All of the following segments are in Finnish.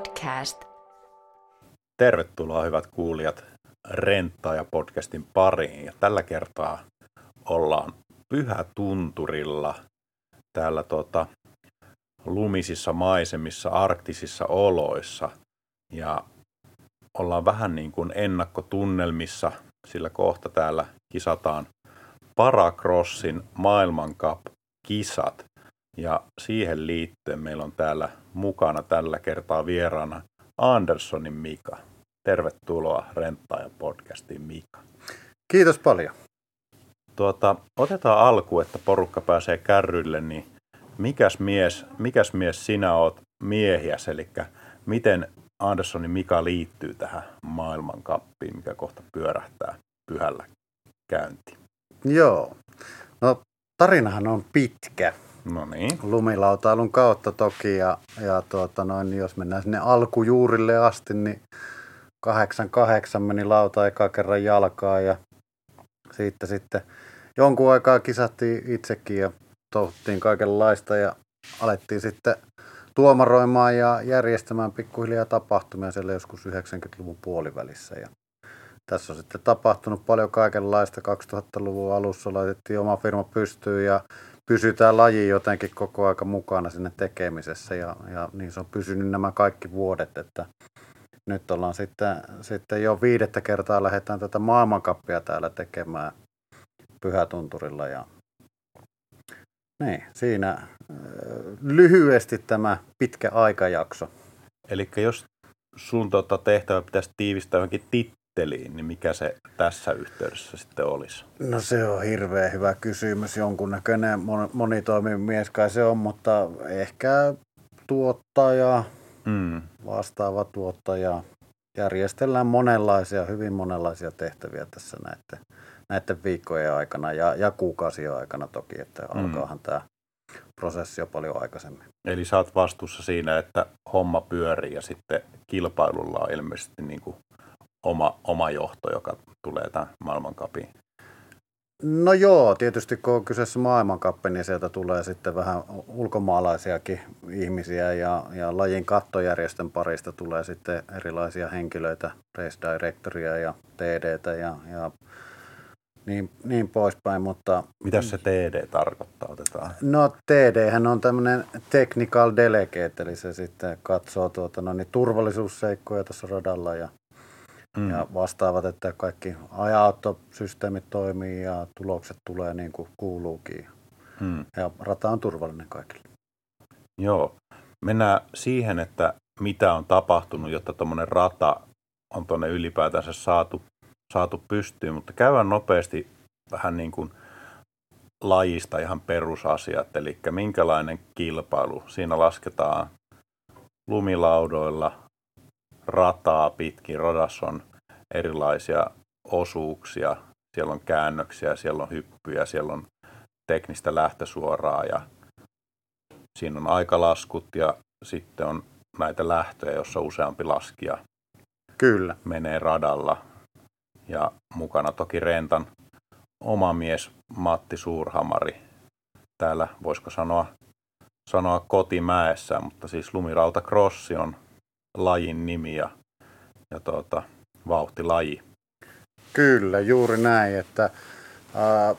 podcast. Tervetuloa hyvät kuulijat ja podcastin pariin. Ja tällä kertaa ollaan Pyhätunturilla täällä tota, lumisissa maisemissa, arktisissa oloissa. Ja ollaan vähän niin kuin ennakkotunnelmissa, sillä kohta täällä kisataan Paracrossin maailmankap-kisat. Ja siihen liittyen meillä on täällä mukana tällä kertaa vieraana Anderssonin Mika. Tervetuloa Renttaaja podcastiin Mika. Kiitos paljon. Tuota, otetaan alku, että porukka pääsee kärrylle, niin mikäs mies, mikäs mies sinä oot miehiäs, eli miten Anderssonin Mika liittyy tähän maailmankappiin, mikä kohta pyörähtää pyhällä käynti? Joo. No tarinahan on pitkä. No niin. Lumilautailun kautta toki ja, ja tuota noin, jos mennään sinne alkujuurille asti, niin 88 meni lauta eka kerran jalkaa ja siitä sitten jonkun aikaa kisattiin itsekin ja tohuttiin kaikenlaista ja alettiin sitten tuomaroimaan ja järjestämään pikkuhiljaa tapahtumia siellä joskus 90-luvun puolivälissä. Ja tässä on sitten tapahtunut paljon kaikenlaista. 2000-luvun alussa laitettiin oma firma pystyyn ja pysytään laji jotenkin koko aika mukana sinne tekemisessä ja, ja niin se on pysynyt nämä kaikki vuodet, että nyt ollaan sitten, sitten jo viidettä kertaa lähdetään tätä maailmankappia täällä tekemään Pyhätunturilla ja niin, siinä äh, lyhyesti tämä pitkä aikajakso. Eli jos sun tota tehtävä pitäisi tiivistää johonkin titteliin, niin mikä se tässä yhteydessä sitten olisi? No se on hirveän hyvä kysymys. Jonkunnäköinen monitoimimies kai se on, mutta ehkä tuottaja, mm. vastaava tuottaja. Järjestellään monenlaisia, hyvin monenlaisia tehtäviä tässä näiden, näiden viikkojen aikana ja, ja kuukausien aikana toki, että mm. alkaahan tämä prosessi jo paljon aikaisemmin. Eli sä oot vastuussa siinä, että homma pyörii ja sitten kilpailulla on ilmeisesti niin kuin oma, oma johto, joka tulee tämän maailmankapin No joo, tietysti kun on kyseessä maailmankappi, niin sieltä tulee sitten vähän ulkomaalaisiakin ihmisiä ja, ja lajin kattojärjestön parista tulee sitten erilaisia henkilöitä, race directoria ja TDtä ja, ja niin, niin poispäin, mutta... Mitä se TD tarkoittaa? Otetaan. No TD on tämmöinen technical delegate, eli se sitten katsoo tuota, no, niin turvallisuusseikkoja tuossa radalla ja mm. ja vastaavat, että kaikki ajauttosysteemit toimii ja tulokset tulee niin kuin kuuluukin. Mm. Ja rata on turvallinen kaikille. Joo. Mennään siihen, että mitä on tapahtunut, jotta tuommoinen rata on tuonne ylipäätänsä saatu, saatu pystyyn, mutta käydään nopeasti vähän niin kuin lajista ihan perusasiat, eli minkälainen kilpailu. Siinä lasketaan lumilaudoilla, rataa pitkin. Radassa on erilaisia osuuksia, siellä on käännöksiä, siellä on hyppyjä, siellä on teknistä lähtösuoraa ja siinä on aikalaskut ja sitten on näitä lähtöjä, jossa useampi laskija Kyllä. menee radalla. Ja mukana toki Rentan oma mies Matti Suurhamari. Täällä voisiko sanoa, sanoa kotimäessä, mutta siis Lumirauta Crossi on lajin nimi ja, ja tuota, vauhtilaji. Kyllä, juuri näin, että ää,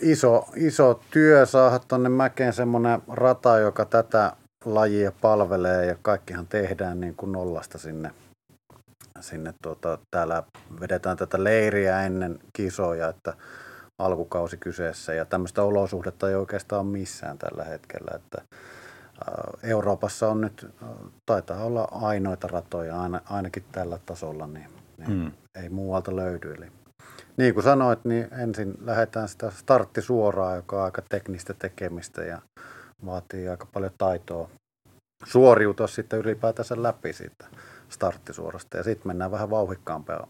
iso, iso työ saada tuonne mäkeen semmoinen rata, joka tätä lajia palvelee ja kaikkihan tehdään niin kuin nollasta sinne. sinne tuota, täällä vedetään tätä leiriä ennen kisoja, että alkukausi kyseessä ja tämmöistä olosuhdetta ei oikeastaan ole missään tällä hetkellä, että Euroopassa on nyt, taitaa olla ainoita ratoja aina, ainakin tällä tasolla, niin, niin hmm. ei muualta löydy. Eli niin kuin sanoit, niin ensin lähdetään sitä starttisuoraa, joka on aika teknistä tekemistä ja vaatii aika paljon taitoa suoriutua sitten ylipäätänsä läpi siitä starttisuorasta. Ja sitten mennään vähän vauhikkaampaan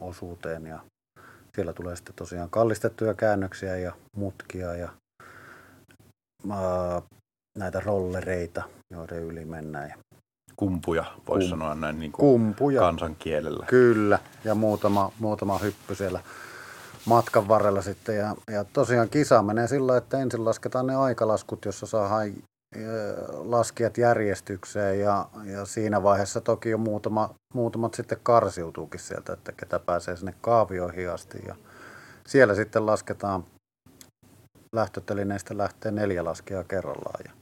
osuuteen ja siellä tulee sitten tosiaan kallistettuja käännöksiä ja mutkia ja näitä rollereita, joiden yli mennään. Kumpuja, voisi Kum, sanoa näin niin kuin kumpuja. kansankielellä. Kyllä, ja muutama, muutama hyppy siellä matkan varrella sitten. Ja, ja tosiaan kisa menee sillä, että ensin lasketaan ne aikalaskut, jossa saadaan laskijat järjestykseen ja, ja siinä vaiheessa toki jo muutama, muutamat sitten karsiutuukin sieltä, että ketä pääsee sinne kaavioihin asti ja siellä sitten lasketaan lähtötelineistä lähtee neljä laskijaa kerrallaan ja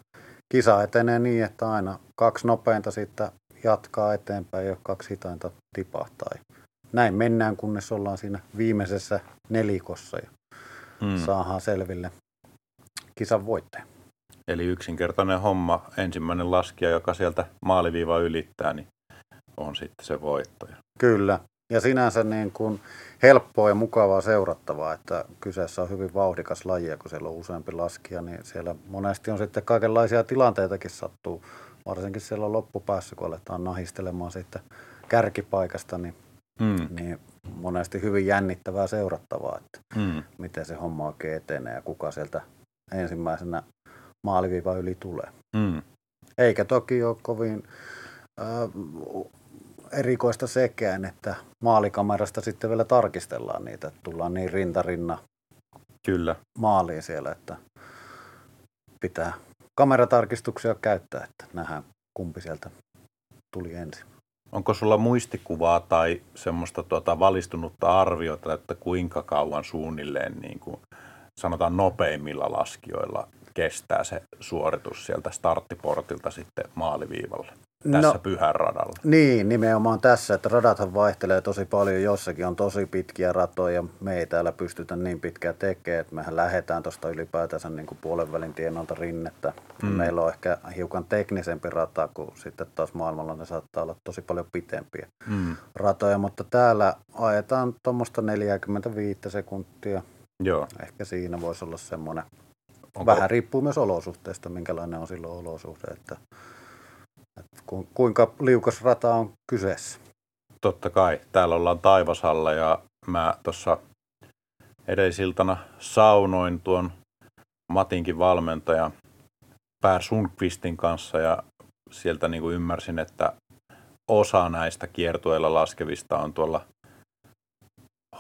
kisa etenee niin, että aina kaksi nopeinta sitten jatkaa eteenpäin ja kaksi hitainta tipahtaa. Näin mennään, kunnes ollaan siinä viimeisessä nelikossa ja hmm. saadaan selville kisan voittaja. Eli yksinkertainen homma, ensimmäinen laskija, joka sieltä maaliviiva ylittää, niin on sitten se voittaja. Kyllä, ja sinänsä niin kuin helppoa ja mukavaa seurattavaa, että kyseessä on hyvin vauhdikas laji, kun siellä on useampi laskija, niin siellä monesti on sitten kaikenlaisia tilanteitakin sattuu, varsinkin siellä loppupäässä, kun aletaan nahistelemaan sitten kärkipaikasta, niin, mm. niin monesti hyvin jännittävää seurattavaa, että mm. miten se homma oikein etenee ja kuka sieltä ensimmäisenä maaliviiva yli tulee. Mm. Eikä toki ole kovin äh, erikoista sekään, että maalikamerasta sitten vielä tarkistellaan niitä, että tullaan niin rintarinna Kyllä. maaliin siellä, että pitää kameratarkistuksia käyttää, että nähdään kumpi sieltä tuli ensin. Onko sulla muistikuvaa tai semmoista tuota valistunutta arviota, että kuinka kauan suunnilleen niin kuin sanotaan nopeimmilla laskijoilla kestää se suoritus sieltä starttiportilta sitten maaliviivalle? Tässä no, pyhän radalla. Niin, nimenomaan tässä, että radathan vaihtelee tosi paljon. Jossakin on tosi pitkiä ratoja, me ei täällä pystytä niin pitkään tekemään, että mehän lähdetään tuosta ylipäätänsä niin kuin puolen välin tienalta rinnettä. Mm. Meillä on ehkä hiukan teknisempi rata, kun sitten taas maailmalla ne saattaa olla tosi paljon pitempiä mm. ratoja, mutta täällä ajetaan tuommoista 45 sekuntia. Joo. Ehkä siinä voisi olla semmoinen. Onko... Vähän riippuu myös olosuhteista, minkälainen on silloin olosuhde, että kuinka liukas rata on kyseessä? Totta kai. Täällä ollaan Taivasalla ja mä tuossa edellisiltana saunoin tuon Matinkin valmentaja Pär Sundqvistin kanssa ja sieltä niin kuin ymmärsin, että osa näistä kiertueilla laskevista on tuolla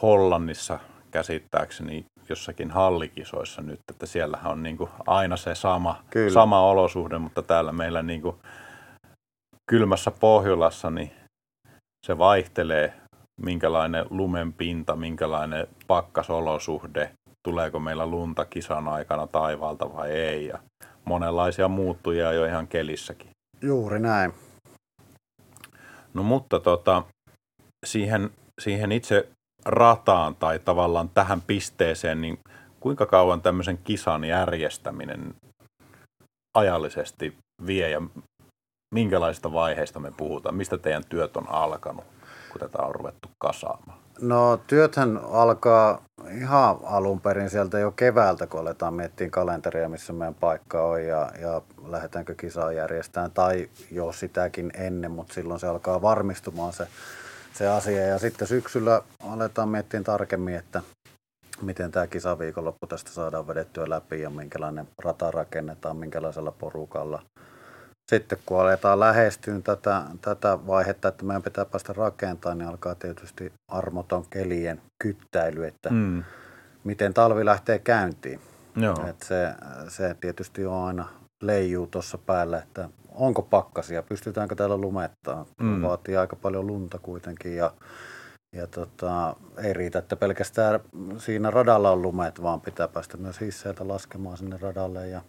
Hollannissa käsittääkseni jossakin hallikisoissa nyt, että siellähän on niin kuin aina se sama, sama olosuhde, mutta täällä meillä niin kuin kylmässä Pohjolassa, niin se vaihtelee, minkälainen lumen pinta, minkälainen pakkasolosuhde, tuleeko meillä lunta kisan aikana taivaalta vai ei. Ja monenlaisia muuttujia jo ihan kelissäkin. Juuri näin. No mutta tota, siihen, siihen itse rataan tai tavallaan tähän pisteeseen, niin kuinka kauan tämmöisen kisan järjestäminen ajallisesti vie ja minkälaista vaiheista me puhutaan? Mistä teidän työt on alkanut, kun tätä on ruvettu kasaamaan? No työthän alkaa ihan alun perin sieltä jo keväältä, kun aletaan miettiä kalenteria, missä meidän paikka on ja, ja lähdetäänkö kisaa järjestämään tai jo sitäkin ennen, mutta silloin se alkaa varmistumaan se, se asia. Ja sitten syksyllä aletaan miettiä tarkemmin, että miten tämä kisaviikonloppu tästä saadaan vedettyä läpi ja minkälainen rata rakennetaan, minkälaisella porukalla – sitten kun aletaan lähestyä tätä, tätä vaihetta, että meidän pitää päästä rakentamaan, niin alkaa tietysti armoton kelien kyttäily, että mm. miten talvi lähtee käyntiin. Joo. Et se, se tietysti on aina leijuu tuossa päällä, että onko pakkasia, pystytäänkö täällä lumettaa. Mm. Vaatii aika paljon lunta kuitenkin ja, ja tota, ei riitä, että pelkästään siinä radalla on lumet, vaan pitää päästä myös hisseiltä laskemaan sinne radalle ja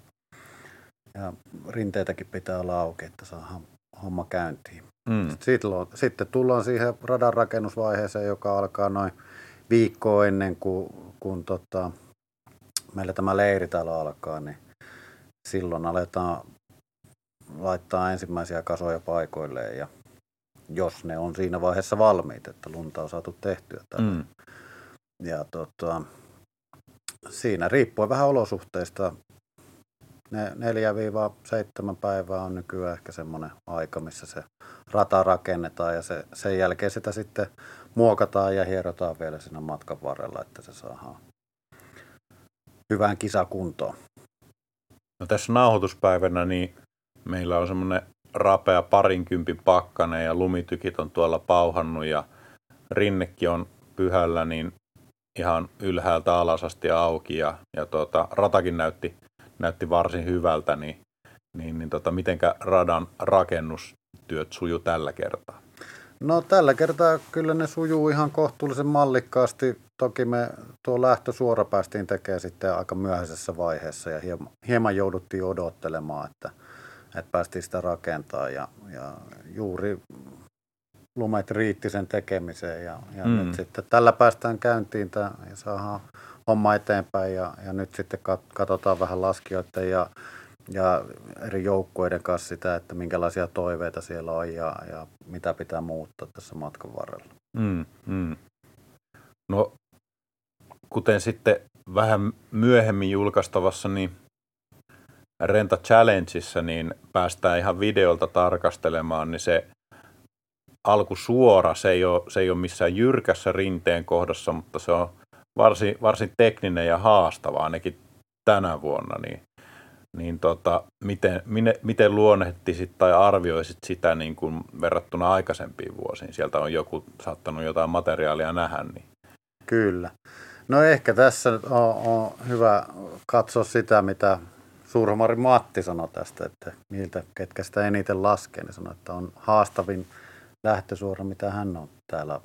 ja rinteitäkin pitää olla auki, että saadaan homma käyntiin. Mm. Silloin, sitten tullaan siihen radan rakennusvaiheeseen, joka alkaa noin viikkoa ennen kuin, kun tota, meillä tämä leiritalo alkaa, niin silloin aletaan laittaa ensimmäisiä kasoja paikoilleen ja jos ne on siinä vaiheessa valmiit, että lunta on saatu tehtyä. Mm. Ja tota, siinä riippuen vähän olosuhteista 4-7 päivää on nykyään ehkä semmoinen aika, missä se rata rakennetaan ja se, sen jälkeen sitä sitten muokataan ja hierotaan vielä siinä matkan varrella, että se saadaan hyvään kisakuntoon. No tässä nauhoituspäivänä niin meillä on semmoinen rapea parinkympin pakkane ja lumitykit on tuolla pauhannut ja rinnekin on pyhällä niin ihan ylhäältä alas asti auki ja, ja tuota, ratakin näytti näytti varsin hyvältä, niin niin, niin tota, mitenkä radan rakennustyöt suju tällä kertaa? No tällä kertaa kyllä ne sujuu ihan kohtuullisen mallikkaasti. Toki me tuo lähtösuora päästiin tekemään sitten aika myöhäisessä vaiheessa ja hieman, hieman jouduttiin odottelemaan, että, että päästiin sitä rakentaa ja, ja juuri lumet riitti sen tekemiseen ja, ja mm. nyt sitten tällä päästään käyntiin tää, ja saadaan homma eteenpäin ja, ja nyt sitten katsotaan vähän laskijoiden ja, ja eri joukkueiden kanssa sitä, että minkälaisia toiveita siellä on ja, ja mitä pitää muuttaa tässä matkan varrella. Mm, mm. No, kuten sitten vähän myöhemmin julkaistavassa niin Renta Challengeissa, niin päästään ihan videolta tarkastelemaan, niin se alkusuora, se ei ole, se ei ole missään jyrkässä rinteen kohdassa, mutta se on varsin, varsin tekninen ja haastava ainakin tänä vuonna, niin, niin tota, miten, miten, miten luonnehtisit tai arvioisit sitä niin kuin verrattuna aikaisempiin vuosiin? Sieltä on joku saattanut jotain materiaalia nähdä. Niin. Kyllä. No ehkä tässä on, on hyvä katsoa sitä, mitä Suurmari Matti sanoi tästä, että niiltä, ketkä sitä eniten laskee, niin sanoi, että on haastavin lähtösuora, mitä hän on täällä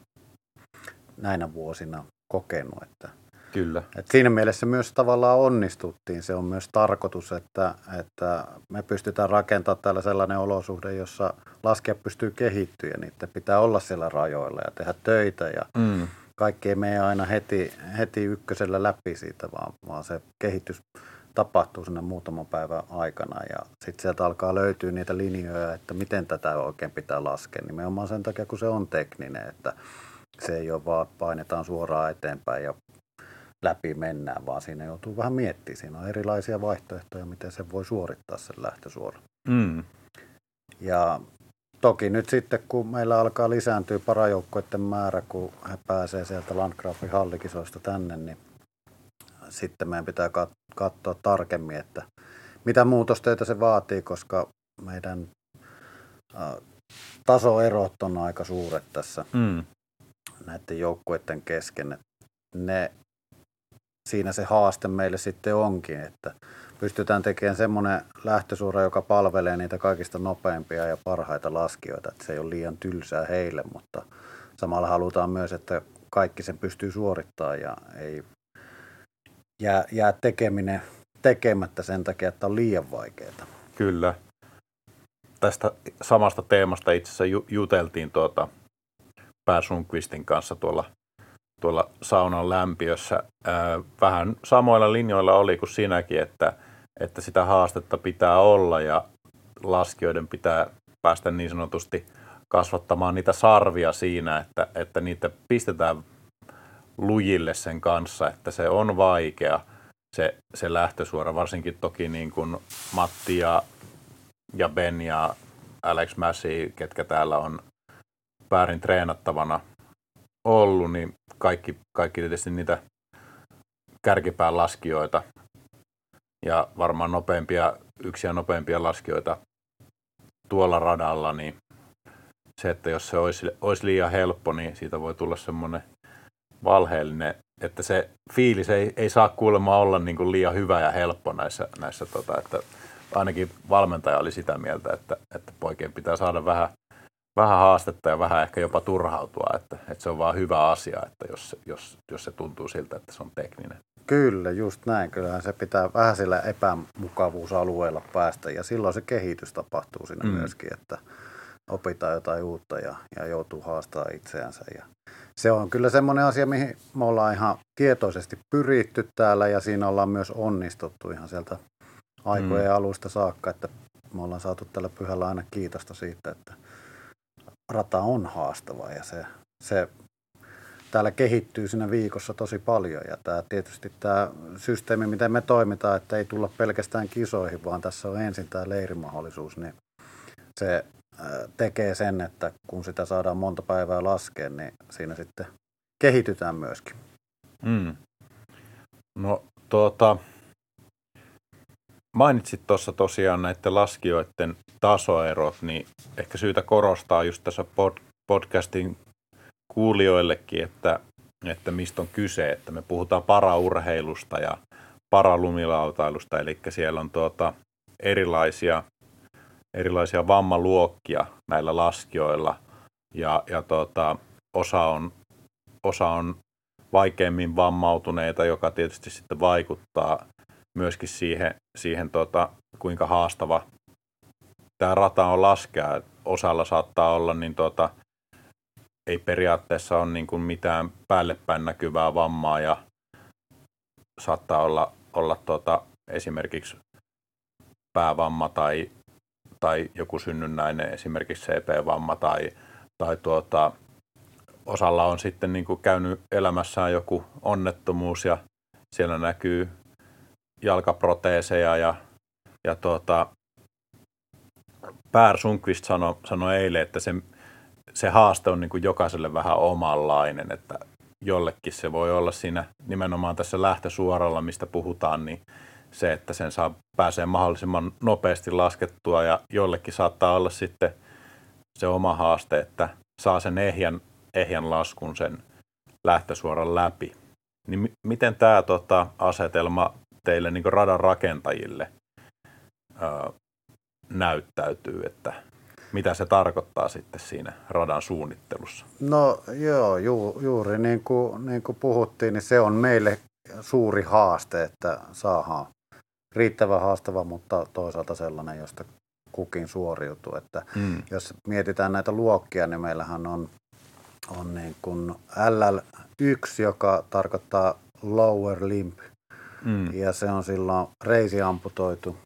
näinä vuosina kokenut. Että, Kyllä. Että siinä mielessä myös tavallaan onnistuttiin. Se on myös tarkoitus, että, että me pystytään rakentamaan täällä sellainen olosuhde, jossa laskea pystyy kehittyä ja niiden pitää olla siellä rajoilla ja tehdä töitä ja mm. kaikki ei mene aina heti, heti ykkösellä läpi siitä, vaan, vaan se kehitys tapahtuu sinne muutaman päivän aikana ja sitten sieltä alkaa löytyä niitä linjoja, että miten tätä oikein pitää laskea. Nimenomaan sen takia, kun se on tekninen, että se ei ole vaan painetaan suoraan eteenpäin ja läpi mennään, vaan siinä joutuu vähän miettimään. Siinä on erilaisia vaihtoehtoja, miten se voi suorittaa sen lähtösuoran. Mm. Ja toki nyt sitten, kun meillä alkaa lisääntyä parajoukkoiden määrä, kun he pääsee sieltä Landgrafin hallikisoista tänne, niin sitten meidän pitää katsoa tarkemmin, että mitä muutostöitä se vaatii, koska meidän tasoerot on aika suuret tässä mm. Näiden joukkueiden kesken. Ne, siinä se haaste meille sitten onkin, että pystytään tekemään semmoinen lähtösuora, joka palvelee niitä kaikista nopeimpia ja parhaita laskijoita, että se ei ole liian tylsää heille, mutta samalla halutaan myös, että kaikki sen pystyy suorittamaan ja ei jää, jää tekeminen tekemättä sen takia, että on liian vaikeaa. Kyllä. Tästä samasta teemasta itse asiassa ju- juteltiin tuota Per Sundqvistin kanssa tuolla, tuolla saunan lämpiössä. Vähän samoilla linjoilla oli kuin sinäkin, että, että sitä haastetta pitää olla ja laskijoiden pitää päästä niin sanotusti kasvattamaan niitä sarvia siinä, että, että niitä pistetään lujille sen kanssa, että se on vaikea se, se lähtösuora, varsinkin toki niin kuin Matti ja, ja Ben ja Alex Massi, ketkä täällä on väärin treenattavana ollut, niin kaikki, kaikki tietysti niitä kärkipään laskijoita ja varmaan nopeimpia, yksiä nopeimpia laskijoita tuolla radalla, niin se, että jos se olisi, olisi liian helppo, niin siitä voi tulla semmoinen valheellinen, että se fiilis ei, ei saa kuulemma olla niin kuin liian hyvä ja helppo näissä, näissä tota, että ainakin valmentaja oli sitä mieltä, että, että poikien pitää saada vähän, vähän haastetta ja vähän ehkä jopa turhautua, että, että se on vaan hyvä asia, että jos, jos, jos se tuntuu siltä, että se on tekninen. Kyllä, just näin. Kyllähän se pitää vähän sillä epämukavuusalueella päästä ja silloin se kehitys tapahtuu siinä mm. myöskin, että opitaan jotain uutta ja, ja joutuu haastamaan itseänsä. Ja se on kyllä semmoinen asia, mihin me ollaan ihan tietoisesti pyritty täällä ja siinä ollaan myös onnistuttu ihan sieltä aikojen mm. alusta saakka, että me ollaan saatu tällä pyhällä aina kiitosta siitä, että rata on haastava ja se, se täällä kehittyy siinä viikossa tosi paljon ja tämä tietysti tämä systeemi, miten me toimitaan, että ei tulla pelkästään kisoihin, vaan tässä on ensin tämä leirimahdollisuus, niin se tekee sen, että kun sitä saadaan monta päivää laskea, niin siinä sitten kehitytään myöskin. Mm. No tuota, mainitsit tuossa tosiaan näiden laskijoiden tasoerot, niin ehkä syytä korostaa just tässä pod, podcastin kuulijoillekin, että, että mistä on kyse, että me puhutaan paraurheilusta ja paralumilautailusta, eli siellä on tuota erilaisia erilaisia vammaluokkia näillä laskijoilla ja, ja tota, osa, on, osa on vaikeimmin vammautuneita, joka tietysti sitten vaikuttaa myöskin siihen, siihen tota, kuinka haastava tämä rata on laskea. Osalla saattaa olla, niin tota, ei periaatteessa ole niin kuin mitään päällepäin näkyvää vammaa ja saattaa olla, olla tota, esimerkiksi päävamma tai, tai joku synnynnäinen, esimerkiksi CP-vamma tai, tai tuota, osalla on sitten niin kuin käynyt elämässään joku onnettomuus ja siellä näkyy jalkaproteeseja ja, ja tuota, Pär Sundqvist sanoi, sanoi eilen, että se, se haaste on niin kuin jokaiselle vähän omanlainen, että jollekin se voi olla siinä nimenomaan tässä lähtösuoralla, mistä puhutaan, niin se, että sen saa pääsee mahdollisimman nopeasti laskettua ja jollekin saattaa olla sitten se oma haaste, että saa sen ehjän, ehjän laskun sen lähtösuoran läpi. Niin miten tämä tota, asetelma teille niin radan rakentajille ää, näyttäytyy, että mitä se tarkoittaa sitten siinä radan suunnittelussa? No joo, ju, juuri niin kuin, niin kuin puhuttiin, niin se on meille suuri haaste, että saadaan riittävän haastava, mutta toisaalta sellainen, josta kukin suoriutuu. Että mm. Jos mietitään näitä luokkia, niin meillähän on, on niin kuin LL1, joka tarkoittaa lower limb, mm. ja se on silloin reisi amputoitu.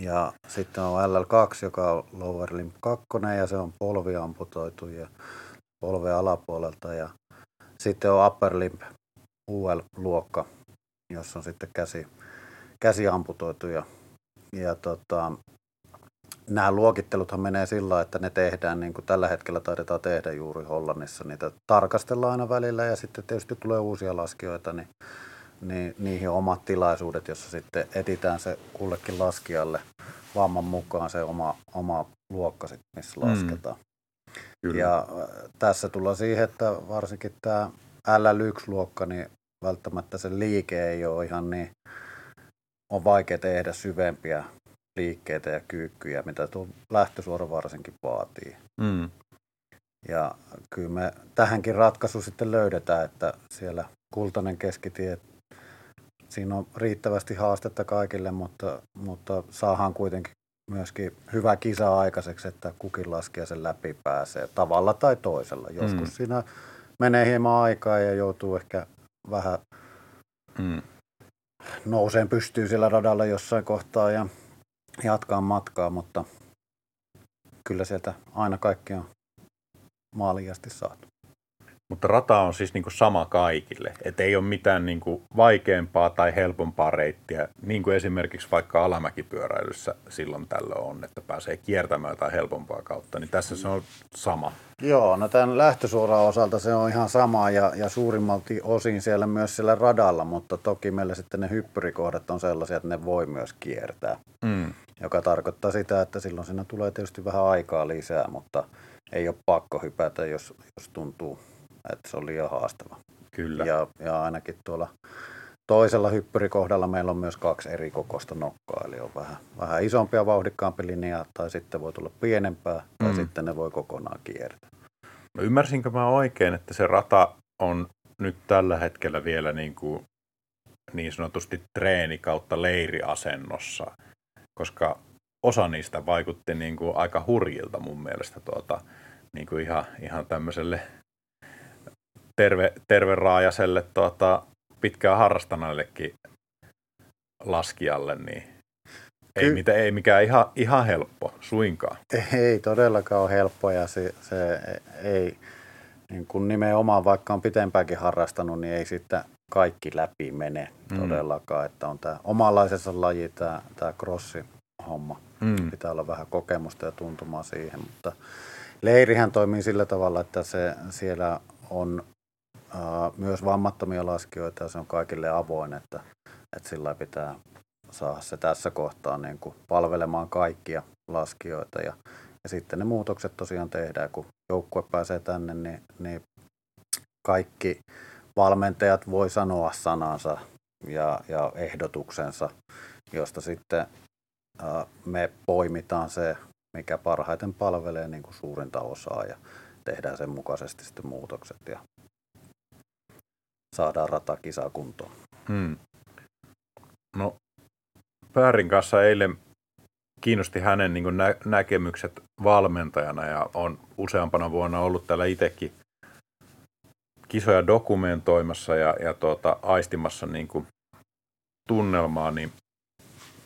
Ja sitten on LL2, joka on lower limb 2, ja se on polvi amputoitu ja polve alapuolelta. Ja sitten on upper limb UL-luokka, jossa on sitten käsi, käsi amputoitu. Ja, ja tota, nämä luokitteluthan menee sillä että ne tehdään, niin kuin tällä hetkellä taidetaan tehdä juuri Hollannissa. Niitä tarkastellaan aina välillä ja sitten tietysti tulee uusia laskijoita, niin, niin niihin omat tilaisuudet, jossa sitten etitään se kullekin laskijalle vamman mukaan se oma, oma luokka, sit, missä mm. lasketaan. Mm. Ja äh, tässä tullaan siihen, että varsinkin tämä LL1-luokka, niin välttämättä se liike ei ole ihan niin, on vaikea tehdä syvempiä liikkeitä ja kyykkyjä, mitä tuo lähtösuora varsinkin vaatii. Mm. Ja kyllä me tähänkin ratkaisu sitten löydetään, että siellä kultainen keskitie, siinä on riittävästi haastetta kaikille, mutta, mutta saahan kuitenkin myöskin hyvä kisa aikaiseksi, että kukin laskija sen läpi pääsee tavalla tai toisella. Joskus mm. siinä menee hieman aikaa ja joutuu ehkä vähän mm. nouseen pystyy sillä radalla jossain kohtaa ja jatkaa matkaa, mutta kyllä sieltä aina kaikki on maaliin asti saatu. Mutta rata on siis niin kuin sama kaikille, että ei ole mitään niin kuin vaikeampaa tai helpompaa reittiä, niin kuin esimerkiksi vaikka alamäkipyöräilyssä silloin tällöin on, että pääsee kiertämään tai helpompaa kautta, niin tässä se on sama. Joo, no tämän lähtösuoran osalta se on ihan sama ja, ja suurimmalti osin siellä myös siellä radalla, mutta toki meillä sitten ne hyppyrikohdat on sellaisia, että ne voi myös kiertää, mm. joka tarkoittaa sitä, että silloin siinä tulee tietysti vähän aikaa lisää, mutta ei ole pakko hypätä, jos, jos tuntuu että se on liian haastava. Kyllä. Ja, ja ainakin tuolla toisella hyppyrikohdalla meillä on myös kaksi eri kokoista nokkaa, eli on vähän, vähän isompi ja vauhdikkaampi linja, tai sitten voi tulla pienempää, tai mm. sitten ne voi kokonaan kiertää. No ymmärsinkö mä oikein, että se rata on nyt tällä hetkellä vielä niin, kuin niin sanotusti treeni kautta leiriasennossa, koska osa niistä vaikutti niin kuin aika hurjilta mun mielestä tuota, niin kuin ihan, ihan tämmöiselle terve, terveraajaselle tuota, pitkään harrastaneellekin laskijalle, niin ei, Ky- mitä, ei mikään ihan, ihan helppo, suinkaan. Ei todellakaan ole helppo ja se, se ei, niin kun nimenomaan vaikka on pitempäänkin harrastanut, niin ei sitten kaikki läpi mene mm. todellakaan. Että on tämä omanlaisensa laji, tämä, tämä crossi-homma. Mm. Pitää olla vähän kokemusta ja tuntumaa siihen, mutta leirihän toimii sillä tavalla, että se siellä on myös vammattomia laskijoita ja se on kaikille avoin, että, että sillä pitää saada se tässä kohtaa niin kuin palvelemaan kaikkia laskijoita. Ja, ja sitten ne muutokset tosiaan tehdään, kun joukkue pääsee tänne, niin, niin kaikki valmentajat voi sanoa sanansa ja, ja ehdotuksensa, josta sitten me poimitaan se mikä parhaiten palvelee niin kuin suurinta osaa ja tehdään sen mukaisesti sitten muutokset. Ja saadaan ratakisa kuntoon. Hmm. No, Päärin kanssa eilen kiinnosti hänen niin nä- näkemykset valmentajana ja on useampana vuonna ollut täällä itsekin kisoja dokumentoimassa ja, ja tuota, aistimassa niin kuin tunnelmaa, niin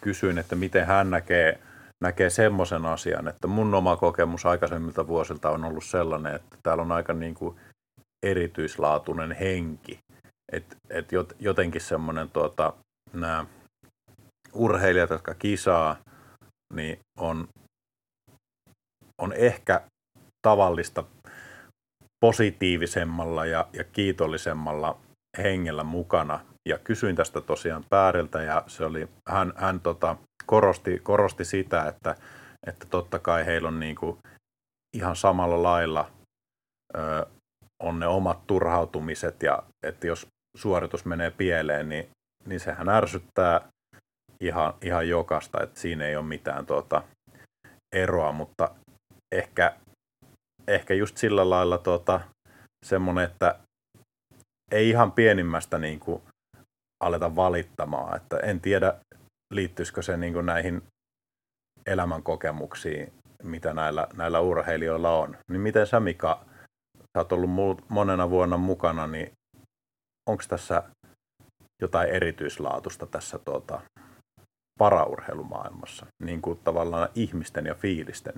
kysyin, että miten hän näkee, näkee semmoisen asian, että mun oma kokemus aikaisemmilta vuosilta on ollut sellainen, että täällä on aika niin kuin erityislaatuinen henki. Et, et jotenkin semmoinen tuota, nämä urheilijat, jotka kisaa, niin on, on ehkä tavallista positiivisemmalla ja, ja kiitollisemmalla hengellä mukana. Ja kysyin tästä tosiaan Pääriltä ja se oli, hän, hän tota, korosti, korosti sitä, että, että totta kai heillä on niin kuin ihan samalla lailla ö, on ne omat turhautumiset ja että jos suoritus menee pieleen, niin, niin sehän ärsyttää ihan, ihan jokasta, että siinä ei ole mitään tuota eroa, mutta ehkä, ehkä just sillä lailla tuota, semmoinen, että ei ihan pienimmästä niin kuin aleta valittamaan, että en tiedä liittyisikö se niin kuin näihin elämänkokemuksiin, mitä näillä, näillä urheilijoilla on. Niin miten sä Mika, sä oot ollut monena vuonna mukana, niin onko tässä jotain erityislaatusta tässä tuota, paraurheilumaailmassa, niin kuin tavallaan ihmisten ja fiilisten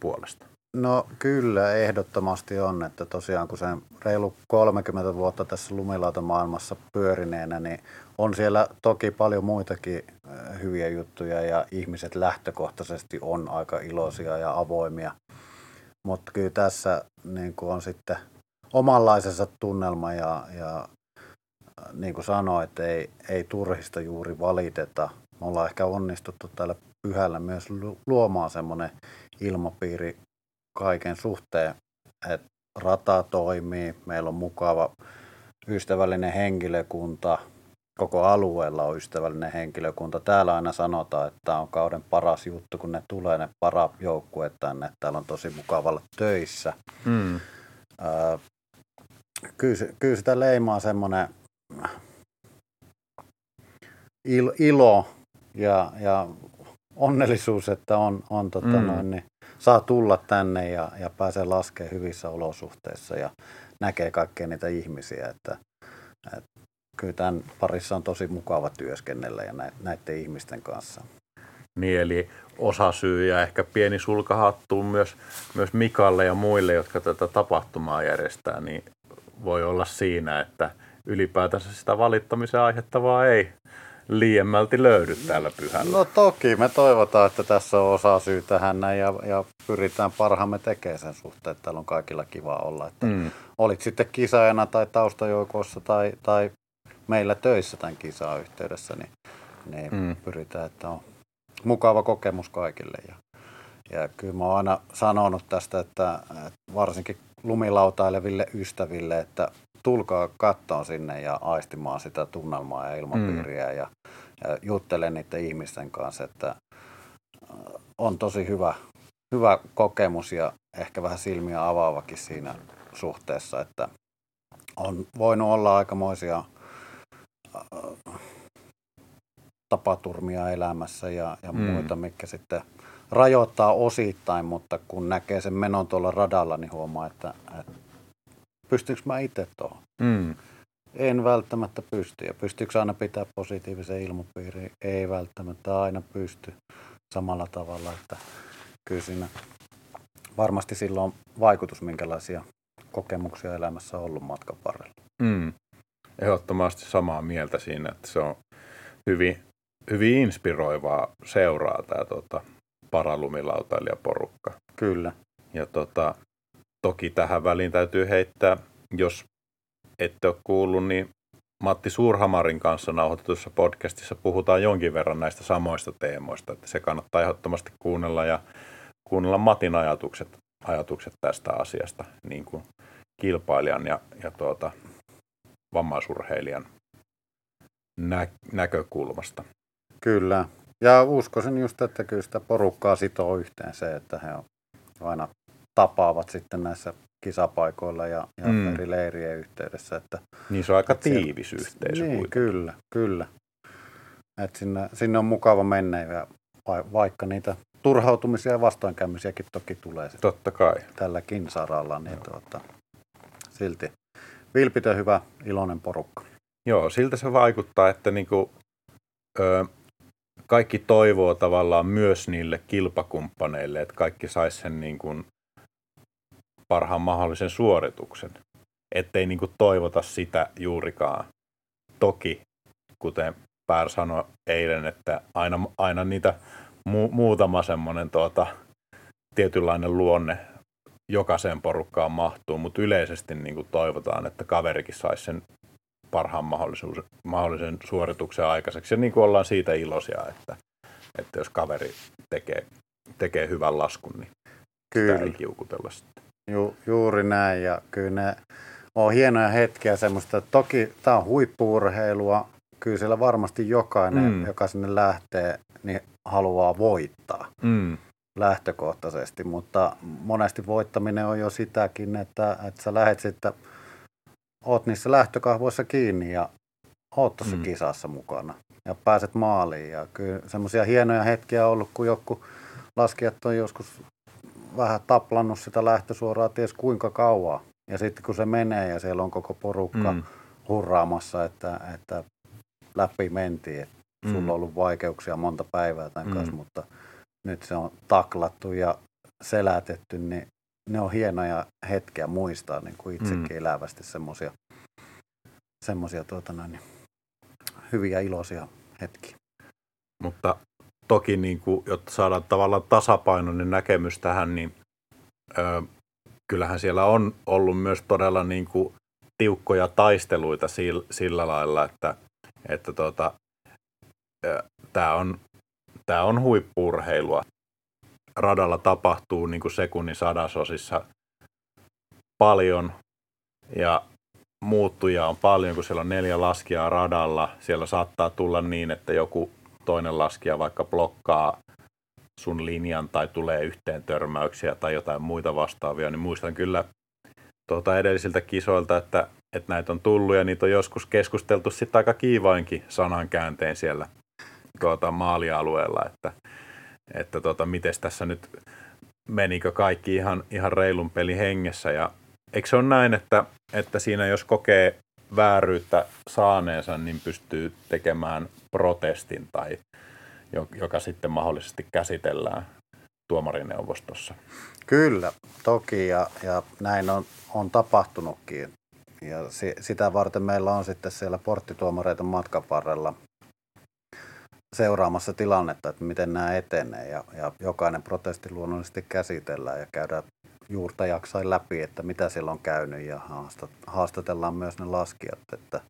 puolesta? No kyllä, ehdottomasti on, että tosiaan kun sen reilu 30 vuotta tässä lumilautamaailmassa pyörineenä, niin on siellä toki paljon muitakin hyviä juttuja ja ihmiset lähtökohtaisesti on aika iloisia ja avoimia. Mutta kyllä tässä niin on sitten omanlaisensa tunnelma ja, ja niin kuin sanoin, että ei, ei turhista juuri valiteta, me ollaan ehkä onnistuttu täällä pyhällä myös luomaan semmoinen ilmapiiri kaiken suhteen, että rata toimii, meillä on mukava ystävällinen henkilökunta, koko alueella on ystävällinen henkilökunta. Täällä aina sanotaan, että tämä on kauden paras juttu, kun ne tulee ne para-joukkueet tänne. Täällä on tosi mukavalla töissä. Mm. Äh, kyllä, kyllä sitä leimaa semmoinen ilo ja, ja onnellisuus, että on, on tota mm. noin, niin saa tulla tänne ja, ja pääsee laskemaan hyvissä olosuhteissa ja näkee kaikkia niitä ihmisiä. Että, että kyllä tämän parissa on tosi mukava työskennellä ja näiden ihmisten kanssa. Niin, eli osa syy ja ehkä pieni sulkahattuun myös, myös Mikalle ja muille, jotka tätä tapahtumaa järjestää, niin voi olla siinä, että ylipäätänsä sitä valittamisen aihetta vaan ei liiemmälti löydy täällä pyhällä. No toki, me toivotaan, että tässä on osa syy tähän näin ja, ja pyritään parhaamme tekemään sen suhteen, että täällä on kaikilla kiva olla. Että mm. Olit sitten kisaajana tai taustajoukossa tai, tai meillä töissä tämän kisaa yhteydessä, niin, niin mm. pyritään, että on mukava kokemus kaikille. Ja, ja kyllä mä oon aina sanonut tästä, että, että varsinkin lumilautaileville ystäville, että tulkaa kattoon sinne ja aistimaan sitä tunnelmaa ja ilmapiiriä mm. ja, ja juttelen niiden ihmisten kanssa, että äh, on tosi hyvä, hyvä kokemus ja ehkä vähän silmiä avaavakin siinä suhteessa, että on voinut olla aikamoisia äh, tapaturmia elämässä ja, ja mm. muita, mikä sitten rajoittaa osittain, mutta kun näkee sen menon tuolla radalla, niin huomaa, että, että pystyykö mä itse tuohon? Mm. En välttämättä pysty. Ja pystyykö aina pitää positiivisen ilmapiirin? Ei välttämättä aina pysty samalla tavalla. Että kyllä siinä varmasti silloin on vaikutus, minkälaisia kokemuksia elämässä on ollut matkan varrella. Mm. Ehdottomasti samaa mieltä siinä, että se on hyvin, hyvin inspiroivaa seuraa tämä tota, paralumilautailijaporukka. Kyllä. Ja tota, Toki tähän väliin täytyy heittää, jos ette ole kuullut, niin Matti Suurhamarin kanssa nauhoitetussa podcastissa puhutaan jonkin verran näistä samoista teemoista, että se kannattaa ehdottomasti kuunnella ja kuunnella Matin ajatukset, ajatukset tästä asiasta niin kuin kilpailijan ja, ja tuota, vammaisurheilijan nä- näkökulmasta. Kyllä, Ja uskoisin just, että kyllä sitä porukkaa sitoo yhteen se, että he aina tapaavat sitten näissä kisapaikoilla ja, ja mm. eri leirien yhteydessä. Että, niin se on aika tiivis yhteisö. Niin, kyllä, kyllä. Et sinne, sinne on mukava mennä ja vaikka niitä turhautumisia ja vastoinkäymisiäkin toki tulee. Totta kai. Tälläkin saralla, niin tuota, silti vilpitön hyvä, iloinen porukka. Joo, siltä se vaikuttaa, että niinku, ö, kaikki toivoo tavallaan myös niille kilpakumppaneille, että kaikki saisi sen niin kuin parhaan mahdollisen suorituksen. Ettei niin kuin toivota sitä juurikaan. Toki, kuten Pär sanoi eilen, että aina, aina niitä mu- muutama semmoinen tuota, tietynlainen luonne jokaiseen porukkaan mahtuu, mutta yleisesti niin kuin toivotaan, että kaverikin saisi sen parhaan mahdollisen suorituksen aikaiseksi. Ja niin kuin ollaan siitä iloisia, että, että jos kaveri tekee, tekee hyvän laskun, niin kyllä. sitä ei kiukutella sitten. Ju, juuri näin, ja kyllä ne on hienoja hetkiä semmoista, toki tämä on huippuurheilua, kyllä siellä varmasti jokainen, mm. joka sinne lähtee, niin haluaa voittaa mm. lähtökohtaisesti, mutta monesti voittaminen on jo sitäkin, että, että sä lähet sitten, oot niissä lähtökahvoissa kiinni ja oot tuossa mm. kisassa mukana ja pääset maaliin. Ja kyllä semmoisia hienoja hetkiä on ollut, kun joku laskijat on joskus vähän taplannut sitä lähtösuoraa ties kuinka kauan. Ja sitten kun se menee ja siellä on koko porukka mm. hurraamassa, että, että läpi mentiin. Että mm. Sulla on ollut vaikeuksia monta päivää tämän mm. kanssa, mutta nyt se on taklattu ja selätetty, niin ne on hienoja hetkiä muistaa niin kuin itsekin mm. elävästi semmoisia semmosia, tuota noin, hyviä iloisia hetkiä. Mutta toki, niin kuin, jotta saadaan tavallaan tasapainoinen näkemys tähän, niin ö, kyllähän siellä on ollut myös todella niin kuin, tiukkoja taisteluita sillä, sillä lailla, että, että tota, tämä on, tää on huippurheilua. Radalla tapahtuu niin kuin sekunnin sadasosissa paljon ja muuttuja on paljon, kun siellä on neljä laskijaa radalla. Siellä saattaa tulla niin, että joku toinen laskija vaikka blokkaa sun linjan tai tulee yhteen törmäyksiä tai jotain muita vastaavia, niin muistan kyllä tuota edellisiltä kisoilta, että, että näitä on tullut ja niitä on joskus keskusteltu sitten aika kiivainkin sanankäänteen siellä tuota, maalialueella, että, että tuota, miten tässä nyt menikö kaikki ihan, ihan reilun peli hengessä. Ja eikö se ole näin, että, että siinä jos kokee vääryyttä saaneensa, niin pystyy tekemään protestin tai joka sitten mahdollisesti käsitellään tuomarineuvostossa. Kyllä, toki ja, ja näin on, on tapahtunutkin. Ja si, sitä varten meillä on sitten siellä porttituomareita matkan varrella seuraamassa tilannetta, että miten nämä etenee ja, ja jokainen protesti luonnollisesti käsitellään ja käydään juurta jaksain läpi, että mitä siellä on käynyt ja haastatellaan myös ne laskijat, että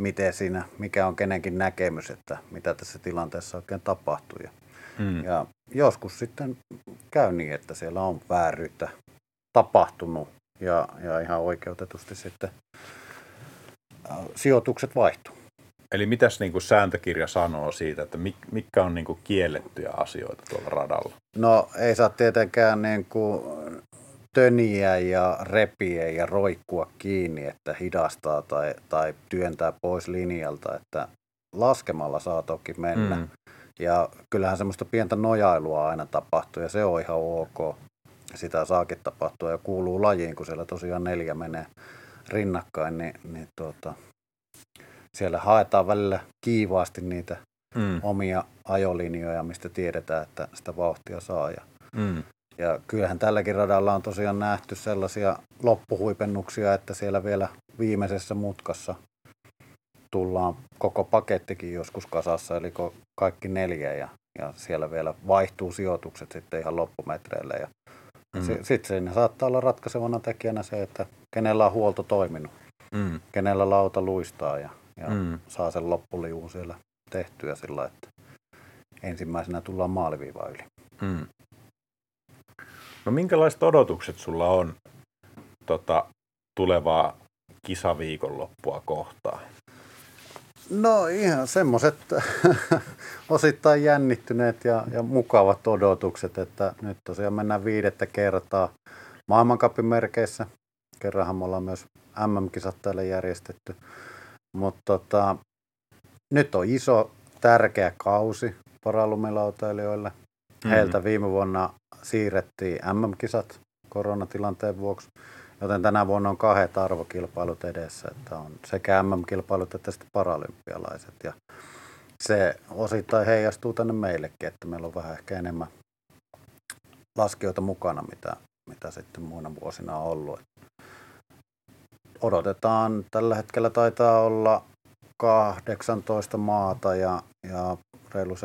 miten siinä, mikä on kenenkin näkemys, että mitä tässä tilanteessa oikein tapahtuu. Ja, mm. ja joskus sitten käy niin, että siellä on vääryyttä tapahtunut ja, ja ihan oikeutetusti sitten sijoitukset vaihtuu. Eli mitäs niin kuin sääntökirja sanoo siitä, että mitkä on niin kuin kiellettyjä asioita tuolla radalla? No ei saa tietenkään niin kuin töniä ja repiä ja roikkua kiinni, että hidastaa tai, tai työntää pois linjalta, että laskemalla saa toki mennä. Mm. Ja kyllähän semmoista pientä nojailua aina tapahtuu ja se on ihan ok. Sitä saakin tapahtua ja kuuluu lajiin, kun siellä tosiaan neljä menee rinnakkain, niin, niin tuota, siellä haetaan välillä kiivaasti niitä mm. omia ajolinjoja, mistä tiedetään, että sitä vauhtia saa. Ja, mm. Ja kyllähän tälläkin radalla on tosiaan nähty sellaisia loppuhuipennuksia, että siellä vielä viimeisessä mutkassa tullaan koko pakettikin joskus kasassa, eli kaikki neljä, ja, ja siellä vielä vaihtuu sijoitukset sitten ihan loppumetreille. Ja mm. Sitten siinä saattaa olla ratkaisevana tekijänä se, että kenellä on huolto toiminut, mm. kenellä lauta luistaa ja ja mm. saa sen loppuliuun siellä tehtyä sillä, että ensimmäisenä tullaan maaliviiva yli. Mm. No minkälaiset odotukset sulla on tota, tulevaa kisaviikonloppua kohtaan? No ihan semmoiset osittain jännittyneet ja, ja mukavat odotukset, että nyt tosiaan mennään viidettä kertaa maailmankapin merkeissä. Kerranhan me ollaan myös MM-kisat täällä järjestetty. Mutta tota, nyt on iso, tärkeä kausi paralumilautailijoille. Mm. Heiltä viime vuonna siirrettiin MM-kisat koronatilanteen vuoksi, joten tänä vuonna on kahdet arvokilpailut edessä, että on sekä MM-kilpailut että sitten paralympialaiset. Ja se osittain heijastuu tänne meillekin, että meillä on vähän ehkä enemmän laskijoita mukana, mitä, mitä sitten muina vuosina on ollut. Odotetaan, tällä hetkellä taitaa olla 18 maata ja, ja reilu 70-75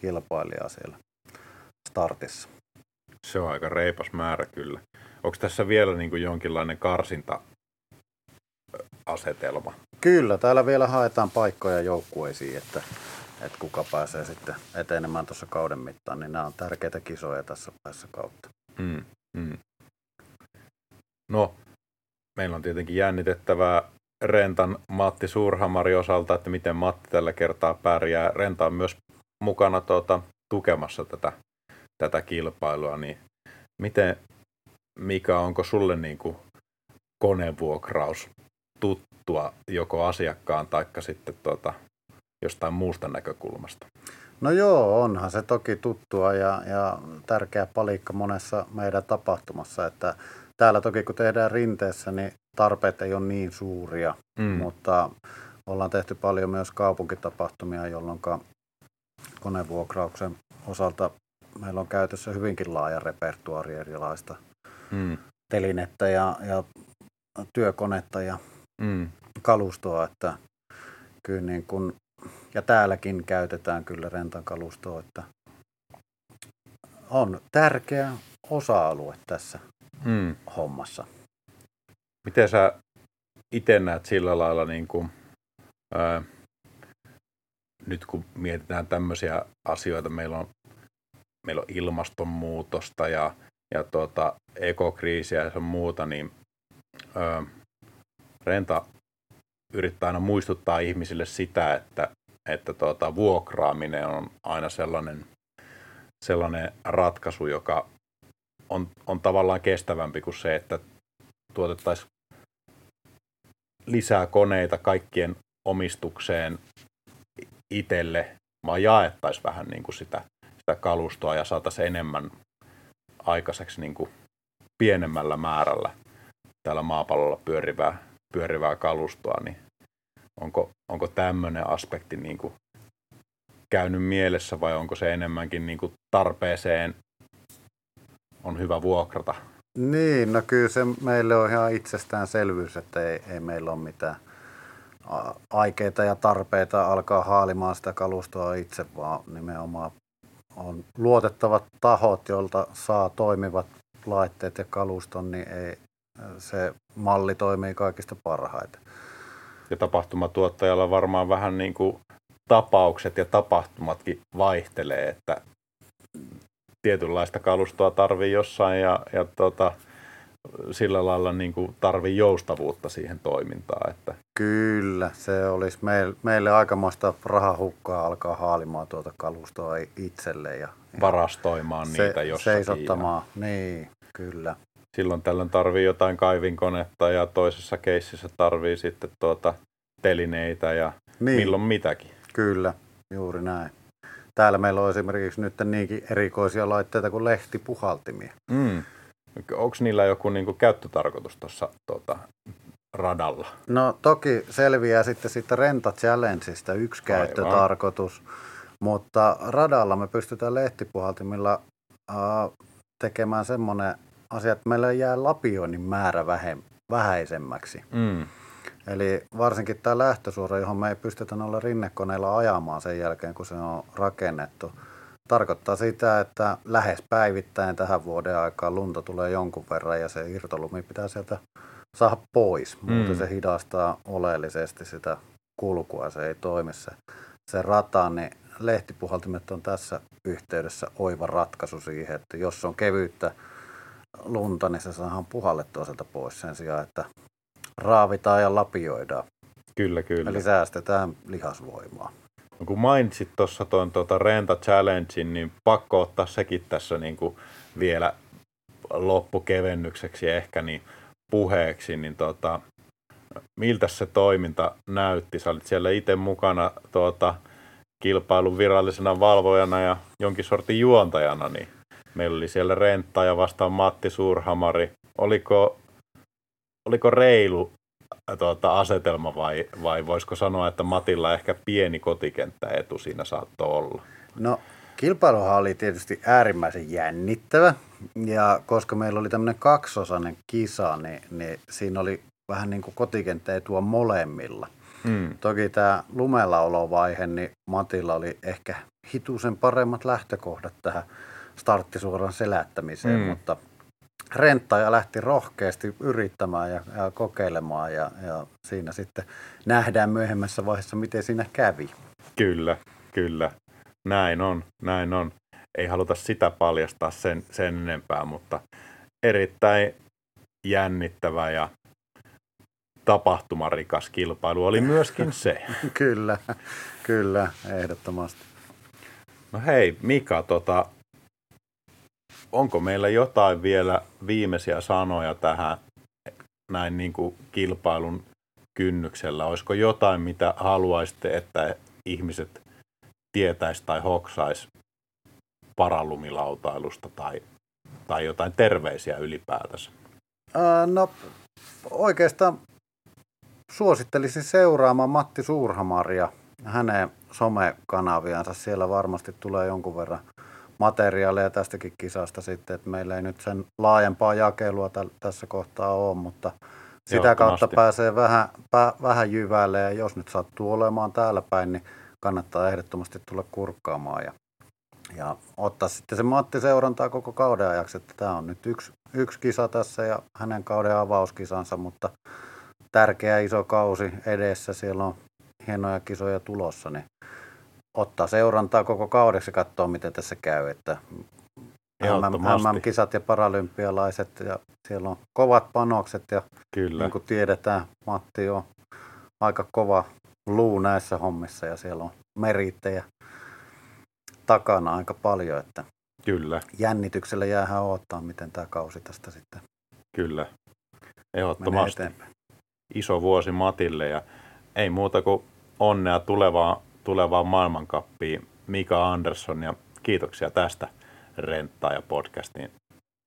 kilpailijaa siellä startissa. Se on aika reipas määrä kyllä. Onko tässä vielä niin kuin jonkinlainen karsinta asetelma? Kyllä, täällä vielä haetaan paikkoja joukkueisiin, että, että kuka pääsee sitten etenemään tuossa kauden mittaan, niin nämä on tärkeitä kisoja tässä päässä kautta. Mm, mm. No, meillä on tietenkin jännitettävää Rentan Matti Suurhamari osalta, että miten Matti tällä kertaa pärjää. Renta on myös mukana tuota, tukemassa tätä, tätä kilpailua, niin miten, mikä onko sulle niin kuin konevuokraus tuttua joko asiakkaan tai sitten tuota, jostain muusta näkökulmasta? No joo, onhan se toki tuttua ja, ja tärkeä palikka monessa meidän tapahtumassa, että täällä toki kun tehdään rinteessä, niin tarpeet ei ole niin suuria, mm. mutta ollaan tehty paljon myös kaupunkitapahtumia, jolloin konevuokrauksen osalta meillä on käytössä hyvinkin laaja repertuaari erilaista mm. telinettä ja, ja työkonetta ja mm. kalustoa, että kyllä niin kun, ja täälläkin käytetään kyllä rentan kalustoa, että on tärkeä osa-alue tässä mm. hommassa. Miten sä itse näet sillä lailla, niin kuin, ää, nyt kun mietitään tämmöisiä asioita, meillä on, meillä on ilmastonmuutosta ja, ja tuota, ekokriisiä ja muuta, niin ää, Renta yrittää aina muistuttaa ihmisille sitä, että, että tuota, vuokraaminen on aina sellainen, sellainen ratkaisu, joka on, on tavallaan kestävämpi kuin se, että tuotettaisiin lisää koneita kaikkien omistukseen itselle, vaan jaettaisiin vähän niin kuin sitä, sitä kalustoa ja saataisiin enemmän aikaiseksi niin kuin pienemmällä määrällä täällä maapallolla pyörivää, pyörivää kalustoa, niin onko, onko tämmöinen aspekti niin kuin käynyt mielessä vai onko se enemmänkin niin kuin tarpeeseen on hyvä vuokrata? Niin, no kyllä se meille on ihan itsestäänselvyys, että ei, ei meillä ole mitään aikeita ja tarpeita alkaa haalimaan sitä kalustoa itse, vaan nimenomaan on luotettavat tahot, joilta saa toimivat laitteet ja kaluston, niin ei, se malli toimii kaikista parhaiten. Ja tapahtumatuottajalla varmaan vähän niin kuin tapaukset ja tapahtumatkin vaihtelee, että tietynlaista kalustoa tarvii jossain ja, ja tota, sillä lailla niin kuin tarvii joustavuutta siihen toimintaan. Että. Kyllä, se olisi meille, meille aikamoista rahahukkaa alkaa haalimaan tuota kalustoa itselle. Ja, Varastoimaan se, niitä jossakin. Seisottamaan, ja... niin, kyllä. Silloin tällöin tarvii jotain kaivinkonetta ja toisessa keississä tarvii sitten tuota telineitä ja niin. milloin mitäkin. Kyllä, juuri näin. Täällä meillä on esimerkiksi nyt niinkin erikoisia laitteita kuin lehtipuhaltimia. Mm. Onko niillä joku niinku käyttötarkoitus tuossa tuota, radalla? No toki selviää sitten siitä Renta Challengeista yksi Aivan. käyttötarkoitus, mutta radalla me pystytään lehtipuhaltimilla äh, tekemään semmoinen asia, että meillä jää lapioinnin määrä vähem, vähäisemmäksi. Mm. Eli varsinkin tämä lähtösuora, johon me ei pystytä noilla rinnekoneilla ajamaan sen jälkeen, kun se on rakennettu, tarkoittaa sitä, että lähes päivittäin tähän vuoden aikaan lunta tulee jonkun verran ja se irtolumi pitää sieltä saada pois. Muuten mm. se hidastaa oleellisesti sitä kulkua, se ei toimi se, se rata, niin lehtipuhaltimet on tässä yhteydessä oiva ratkaisu siihen, että jos on kevyyttä lunta, niin se saadaan puhallettua sieltä pois sen sijaan, että raavitaan ja lapioidaan. Kyllä, kyllä. Eli säästetään lihasvoimaa. No, kun mainitsit tuossa tuon tuota Renta Challengein, niin pakko ottaa sekin tässä niin kuin vielä loppukevennykseksi ehkä niin puheeksi, niin tota, miltä se toiminta näytti? Sä olit siellä itse mukana tuota, kilpailun virallisena valvojana ja jonkin sortin juontajana, niin meillä oli siellä Rentta ja vastaan Matti Suurhamari. Oliko, oliko reilu tuota, asetelma vai, vai voisiko sanoa, että Matilla ehkä pieni kotikenttäetu siinä saattoi olla? No kilpailuhan oli tietysti äärimmäisen jännittävä ja koska meillä oli tämmöinen kaksosainen kisa, niin, niin siinä oli vähän niin kuin kotikenttäetua molemmilla. Mm. Toki tämä lumellaolovaihe, niin Matilla oli ehkä hitusen paremmat lähtökohdat tähän starttisuoran selättämiseen, mm. mutta renttaja lähti rohkeasti yrittämään ja, ja kokeilemaan ja, ja siinä sitten nähdään myöhemmässä vaiheessa, miten siinä kävi. Kyllä, kyllä. Näin on, näin on. Ei haluta sitä paljastaa sen, sen enempää, mutta erittäin jännittävä ja tapahtumarikas kilpailu oli myöskin se. kyllä, kyllä, ehdottomasti. No hei Mika, tota, onko meillä jotain vielä viimeisiä sanoja tähän näin niin kuin kilpailun kynnyksellä? Olisiko jotain, mitä haluaisitte, että ihmiset tietäisi tai hoksaisi paralumilautailusta tai, tai jotain terveisiä ylipäätänsä? Ää, no oikeastaan suosittelisin seuraamaan Matti Suurhamaria hänen somekanaviansa. Siellä varmasti tulee jonkun verran materiaalia tästäkin kisasta sitten, että meillä ei nyt sen laajempaa jakelua täl, tässä kohtaa ole, mutta sitä kautta pääsee vähän, pä, vähän jyvälle ja jos nyt sattuu olemaan täällä päin, niin kannattaa ehdottomasti tulla kurkkaamaan ja, ja ottaa sitten se Matti seurantaa koko kauden ajaksi, että tämä on nyt yksi, yksi kisa tässä ja hänen kauden avauskisansa, mutta tärkeä iso kausi edessä, siellä on hienoja kisoja tulossa, niin ottaa seurantaa koko kaudeksi ja katsoa, miten tässä käy. Että MM-kisat ja paralympialaiset ja siellä on kovat panokset ja Kyllä. niin kuin tiedetään, Matti on aika kova luu näissä hommissa ja siellä on merittejä takana aika paljon, että Kyllä. jännityksellä jäähän odottaa, miten tämä kausi tästä sitten Kyllä, ehdottomasti. Iso vuosi Matille ja ei muuta kuin onnea tulevaan tulevaan maailmankappiin Mika Andersson ja kiitoksia tästä Renttaa ja podcastin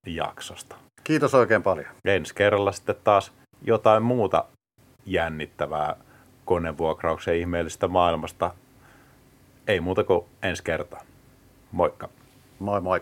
jaksosta. Kiitos oikein paljon. Ensi kerralla sitten taas jotain muuta jännittävää konevuokrauksen ihmeellistä maailmasta. Ei muuta kuin ensi kertaa. Moikka. Moi moi.